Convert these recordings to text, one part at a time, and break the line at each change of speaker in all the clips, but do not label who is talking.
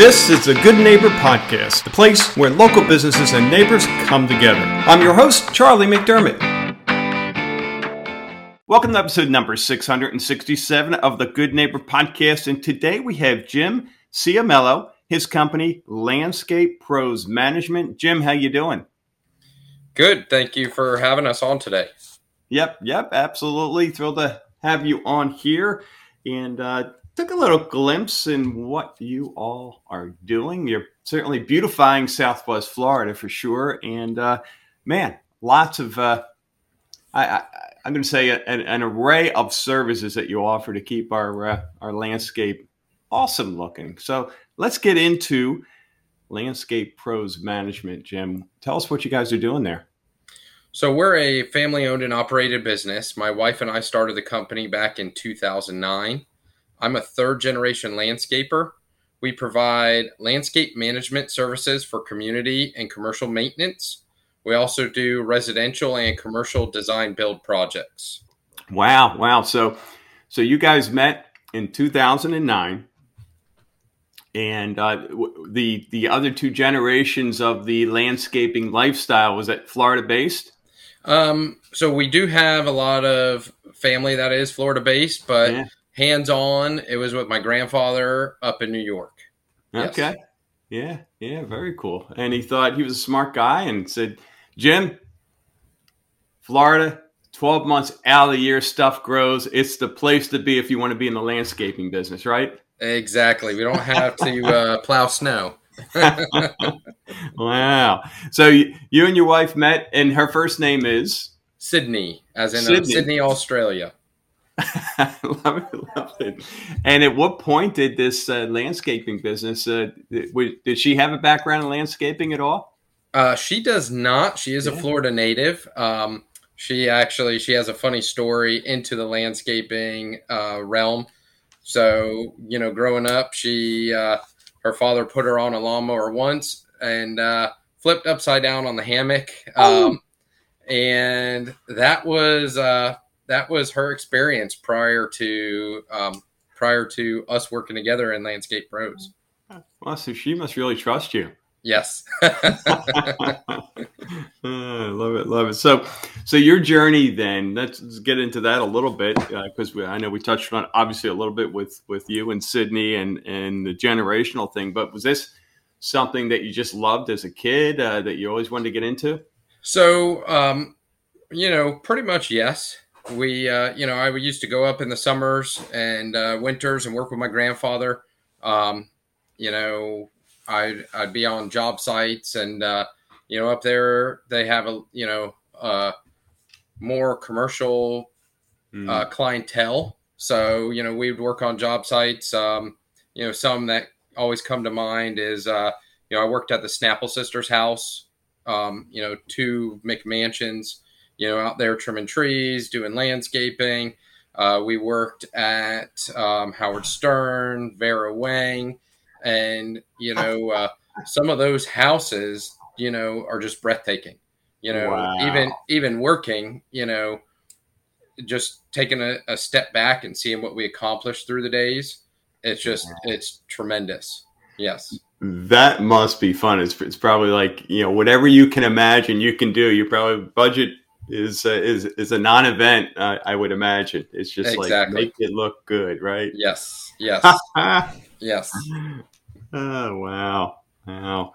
This is the Good Neighbor Podcast, the place where local businesses and neighbors come together. I'm your host, Charlie McDermott. Welcome to episode number 667 of the Good Neighbor Podcast. And today we have Jim Ciamello, his company, Landscape Pros Management. Jim, how you doing?
Good. Thank you for having us on today.
Yep, yep, absolutely. Thrilled to have you on here. And uh, took a little glimpse in what you all are doing. You're certainly beautifying Southwest Florida for sure, and uh, man, lots of uh, I, am going to say an, an, array of services that you offer to keep our uh, our landscape awesome looking. So let's get into landscape pros management. Jim, tell us what you guys are doing there.
So we're a family owned and operated business. My wife and I started the company back in 2009. I'm a third generation landscaper. We provide landscape management services for community and commercial maintenance. We also do residential and commercial design build projects.
Wow, wow. So so you guys met in 2009 and uh, the the other two generations of the landscaping lifestyle was that Florida based?
Um, so we do have a lot of family that is Florida based, but yeah hands on. It was with my grandfather up in New York.
Okay. Yes. Yeah. Yeah. Very cool. And he thought he was a smart guy and said, Jim, Florida, 12 months out of the year, stuff grows. It's the place to be if you want to be in the landscaping business, right?
Exactly. We don't have to uh, plow snow.
wow. So you and your wife met, and her first name is
Sydney, as in uh, Sydney, Sydney Australia.
love it, love it. And at what point did this uh, landscaping business? Uh, did, did, she have a background in landscaping at all?
Uh, she does not. She is yeah. a Florida native. Um, she actually she has a funny story into the landscaping uh, realm. So you know, growing up, she uh, her father put her on a lawnmower once and uh, flipped upside down on the hammock. Oh. Um, and that was that was her experience prior to um, prior to us working together in Landscape Pros.
Well, so she must really trust you.
Yes.
Uh, love it, love it. So, so your journey then. Let's, let's get into that a little bit because uh, I know we touched on obviously a little bit with with you and Sydney and and the generational thing. But was this something that you just loved as a kid uh, that you always wanted to get into?
So, um, you know, pretty much yes we, uh, you know, I used to go up in the summers and uh, winters and work with my grandfather. Um, you know, I'd, I'd be on job sites and, uh, you know, up there they have a, you know, uh, more commercial mm. clientele. So, you know, we would work on job sites. Um, you know, some that always come to mind is, uh, you know, I worked at the Snapple Sisters house, um, you know, two McMansions you know, out there trimming trees, doing landscaping. Uh, we worked at um, Howard Stern, Vera Wang, and you know, uh, some of those houses, you know, are just breathtaking. You know, wow. even even working, you know, just taking a, a, step back and seeing what we accomplished through the days. It's just it's tremendous. Yes.
That must be fun. It's, it's probably like, you know, whatever you can imagine you can do. You probably budget is uh, is is a non-event. Uh, I would imagine it's just exactly. like make it look good, right?
Yes, yes, yes.
Oh wow, wow.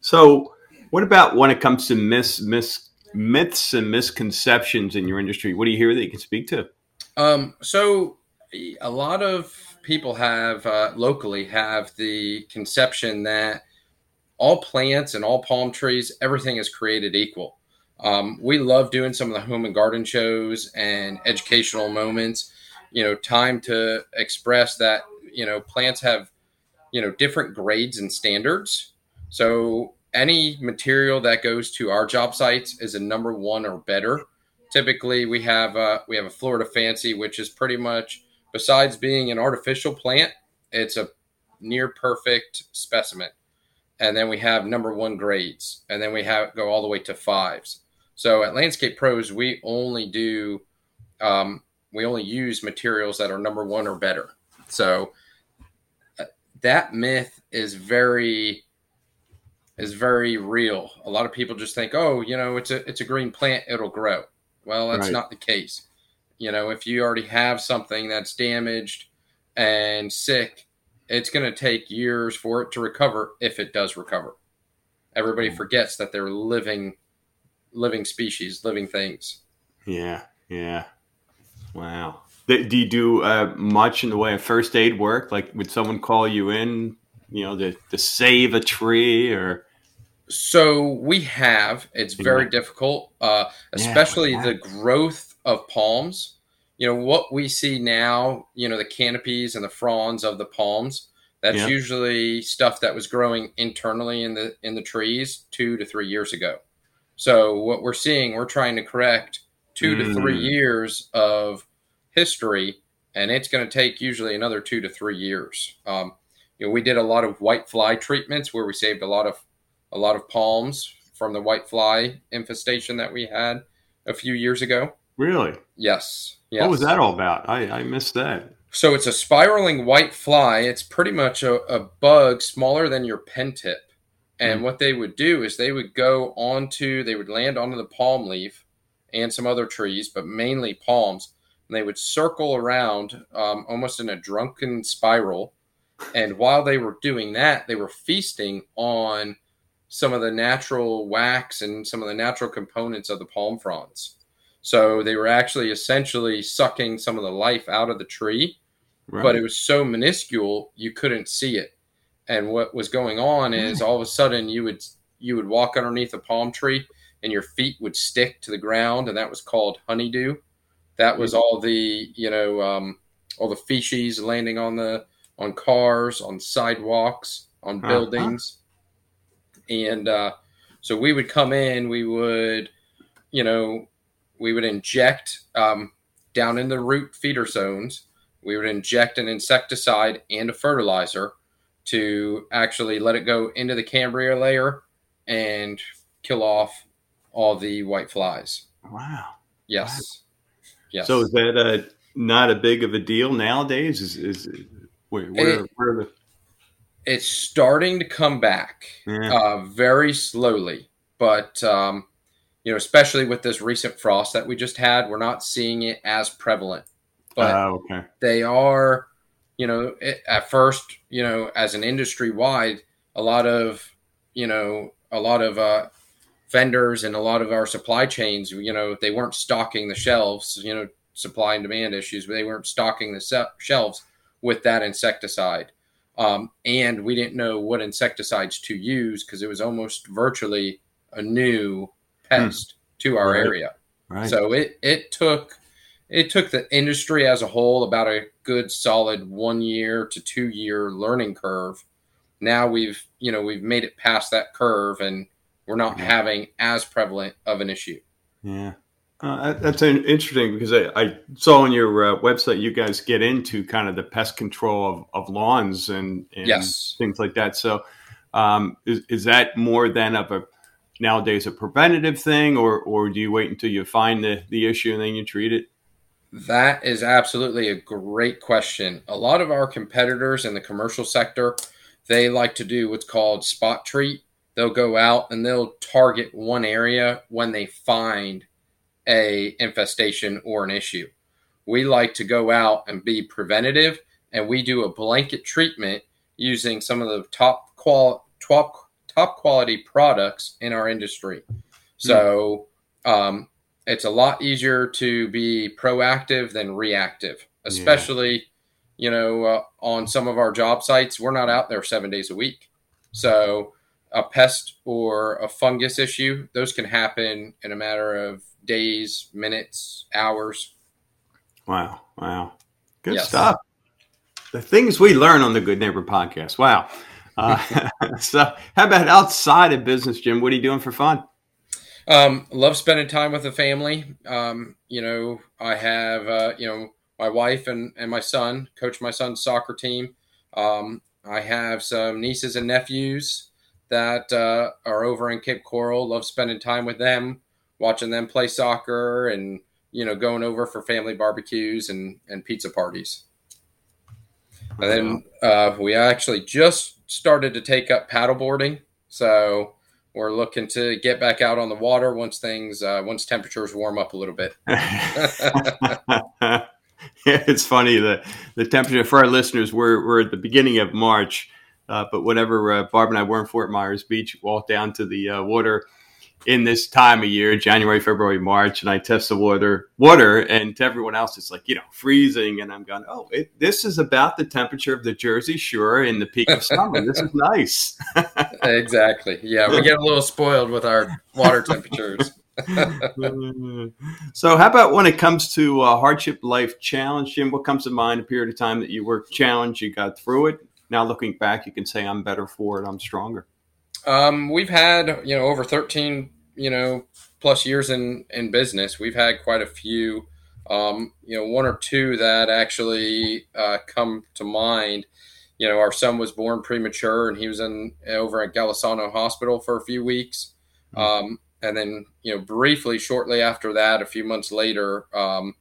So, what about when it comes to mis, mis myths and misconceptions in your industry? What do you hear that you can speak to?
Um, so, a lot of people have uh, locally have the conception that all plants and all palm trees, everything is created equal. Um, we love doing some of the home and garden shows and educational moments. You know, time to express that you know plants have you know different grades and standards. So any material that goes to our job sites is a number one or better. Typically, we have a, we have a Florida Fancy, which is pretty much besides being an artificial plant, it's a near perfect specimen. And then we have number one grades, and then we have go all the way to fives. So at Landscape Pros, we only do um, we only use materials that are number one or better. So uh, that myth is very is very real. A lot of people just think, oh, you know, it's a it's a green plant, it'll grow. Well, that's
Right.
not the case. You know, if you already have something that's damaged and sick, it's going to take years for it to recover if it does recover. Everybody
Mm.
forgets that they're living living species, living things.
Yeah, yeah. Wow. Do you do uh, much in the way of first aid work? Like, would someone call you in, you know, to, to save a tree or?
So we have. It's very
Yeah.
difficult, uh, especially
wow.
the growth of palms. You know what we see now. You know the canopies and the fronds of the palms. That's
Yeah.
usually stuff that was growing internally in the in the trees two to three years ago. So what we're seeing, we're trying to correct two to three
Mm.
years of history, and it's going to take usually another two to three years. Um, you know, we did a lot of white fly treatments where we saved a lot of a lot of palms from the white fly infestation that we had a few years ago.
Really?
Yes. Yes.
What was that all about? I, I missed that.
So it's a spiraling white fly. It's pretty much a, a bug smaller than your pen tip. And
Hmm.
what they would do is they would go onto, they would land onto the palm leaf and some other trees, but mainly palms. And they would circle around um, almost in a drunken spiral. And while they were doing that, they were feasting on some of the natural wax and some of the natural components of the palm fronds. So they were actually essentially sucking some of the life out of the tree
Right.
but it was so minuscule you couldn't see it. And what was going on is all of a sudden you would you would walk underneath a palm tree and your feet would stick to the ground, and that was called honeydew. That was all the you know um, all the feces landing on the on cars, on sidewalks, on
Uh-huh.
buildings, and uh, so we would come in. We would you know we would inject um, down in the root feeder zones we would inject an insecticide and a fertilizer to actually let it go into the cambium layer and kill off all the white flies.
wow.
Yes. Yes.
So is that uh, not a big of a deal nowadays? Is is where where,
It-
where the
it's starting to come back
yeah.
uh, very slowly, but um, you know, especially with this recent frost that we just had, we're not seeing it as prevalent. But
Oh, okay.
they are, you know, at first, you know, as an industry wide, a lot of, you know, a lot of uh, vendors and a lot of our supply chains, you know, they weren't stocking the shelves, you know, supply and demand issues, but they weren't stocking the se- shelves with that insecticide. Um, and we didn't know what insecticides to use because it was almost virtually a new pest to our
Right.
area.
Right.
So it it took it took the industry as a whole about a good solid one year to two year learning curve. Now we've you know we've made it past that curve and we're not having as prevalent of an issue.
Yeah. Uh, that's interesting because I, I saw on your uh, website you guys get into kind of the pest control of, of lawns and, and
Yes.
things like that. So, um, is, is that more than of a nowadays a preventative thing, or or do you wait until you find the, the issue and then you treat it?
That is absolutely a great question. A lot of our competitors in the commercial sector, they like to do what's called spot treat. They'll go out and they'll target one area when they find a infestation or an issue. We like to go out and be preventative and we do a blanket treatment using some of the top qual top top quality products in our industry. So um, it's a lot easier to be proactive than reactive, especially you know uh, on some of our job sites. We're not out there seven days a week, so a pest or a fungus issue those can happen in a matter of days, minutes, hours.
Wow. Wow. Good
Yes.
stuff. The things we learn on the Good Neighbor podcast. Wow. Uh, so, how about outside of business, Jim? What are you doing for fun?
Um, love spending time with the family. Um, you know, I have uh, you know my wife and, and my son coach my son's soccer team. Um, I have some nieces and nephews that uh, are over in Cape Coral. Love spending time with them, watching them play soccer, and you know going over for family barbecues and and pizza parties. And then uh, we actually just started to take up paddleboarding. So we're looking to get back out on the water once things, uh, once temperatures warm up a little bit.
it's funny the the temperature for our listeners. We're we're at the beginning of March, uh, but whenever uh, Barb and I were in Fort Myers Beach, walked down to the uh, water in this time of year, January, February, March, and I test the water, water, and to everyone else, it's like you know freezing, and I'm going, oh, it, this is about the temperature of the Jersey Shore in the peak of summer. this is nice.
exactly. Yeah, we get a little spoiled with our water temperatures.
so, how about when it comes to uh, hardship life challenge, Jim? What comes to mind? A period of time that you were challenged, you got through it. Now, looking back, you can say, "I'm better for it. I'm stronger."
Um, we've had you know over 13 you know plus years in in business. We've had quite a few. Um, you know, one or two that actually uh, come to mind. You know, our son was born premature, and he was in over at Golisano Hospital for a few weeks. Mm-hmm. Um, and then you know briefly shortly after that a few months later um,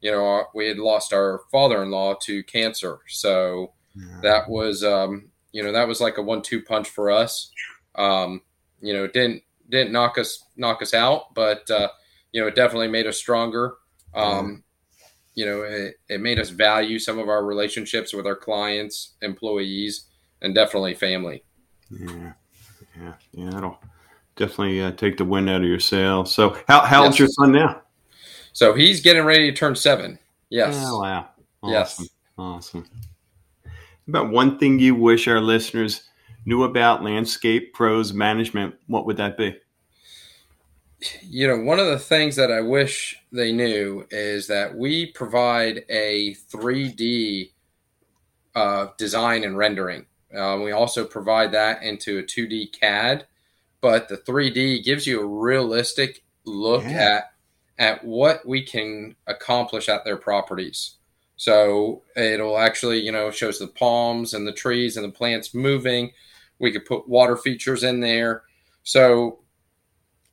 you know we had lost our father-in-law to cancer so yeah. that was um, you know that was like a one-two punch for us um, you know didn't didn't knock us knock us out but uh, you know it definitely made us stronger um, you know it, it made us value some of our relationships with our clients employees and definitely family
yeah yeah yeah it'll definitely uh, take the wind out of your sails. So, how how yes. old's your son now?
So he's getting ready to turn seven. Yes.
Oh, wow.
Awesome. Yes.
Awesome. About one thing you wish our listeners knew about landscape pros management, what would that be?
You know, one of the things that I wish they knew is that we provide a 3D uh, design and rendering. Uh, we also provide that into a 2D CAD but the 3D gives you a realistic look yeah. at at what we can accomplish at their properties. So it'll actually, you know, shows the palms and the trees and the plants moving. We could put water features in there. So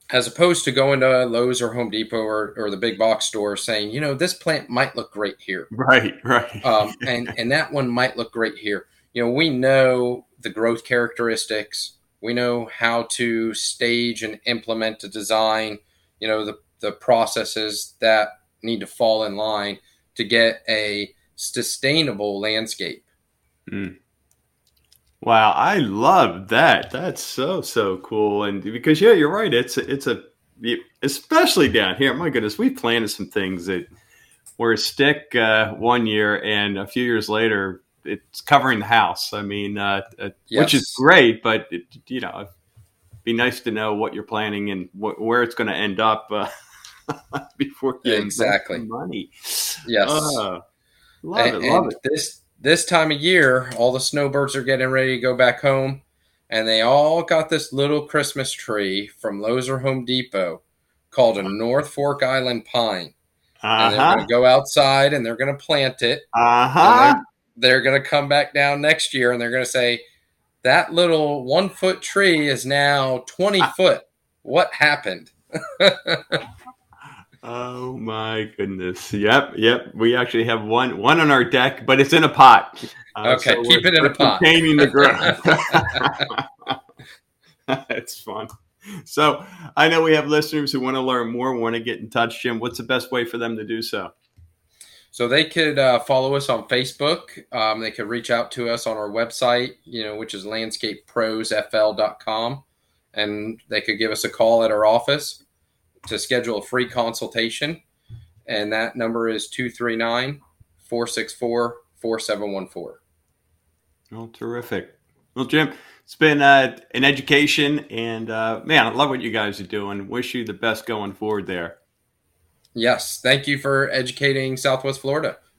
as opposed to going to Lowe's or Home Depot or, or the big box store saying, you know, this plant might look great here.
Right, right.
um, and, and that one might look great here. You know, we know the growth characteristics we know how to stage and implement a design, you know, the, the processes that need to fall in line to get a sustainable landscape.
Mm. Wow, I love that. That's so so cool. And because yeah, you're right. It's a, it's a especially down here. My goodness, we planted some things that were a stick uh, one year, and a few years later, it's covering the house. I mean, uh, uh, yes. which is great, but it, you know, it'd be nice to know what you're planning and wh- where it's going to end up uh, before you
exactly
money.
Yes,
uh, love and, it, love it.
This this time of year, all the snowbirds are getting ready to go back home, and they all got this little Christmas tree from Lowe's or Home Depot called a Norfolk Island pine. Uh-huh. And they're going to uh-huh. go outside and they're going to plant it.
Uh huh
they're going to come back down next year and they're going to say that little one foot tree is now 20 foot. What happened?
oh my goodness. Yep. Yep. We actually have one, one on our deck, but it's in a pot.
Uh, okay. So keep it in a pot.
Containing the ground. That's fun. So I know we have listeners who want to learn more, want to get in touch. Jim, what's the best way for them to do so?
So they could uh, follow us on Facebook. Um, they could reach out to us on our website, you know, which is landscapeprosfl.com. And they could give us a call at our office to schedule a free consultation. And that number is 239 464 4714.
Oh, terrific. Well, Jim, it's been uh, an education. And uh, man, I love what you guys are doing. Wish you the best going forward there.
Yes. Thank you for educating Southwest Florida.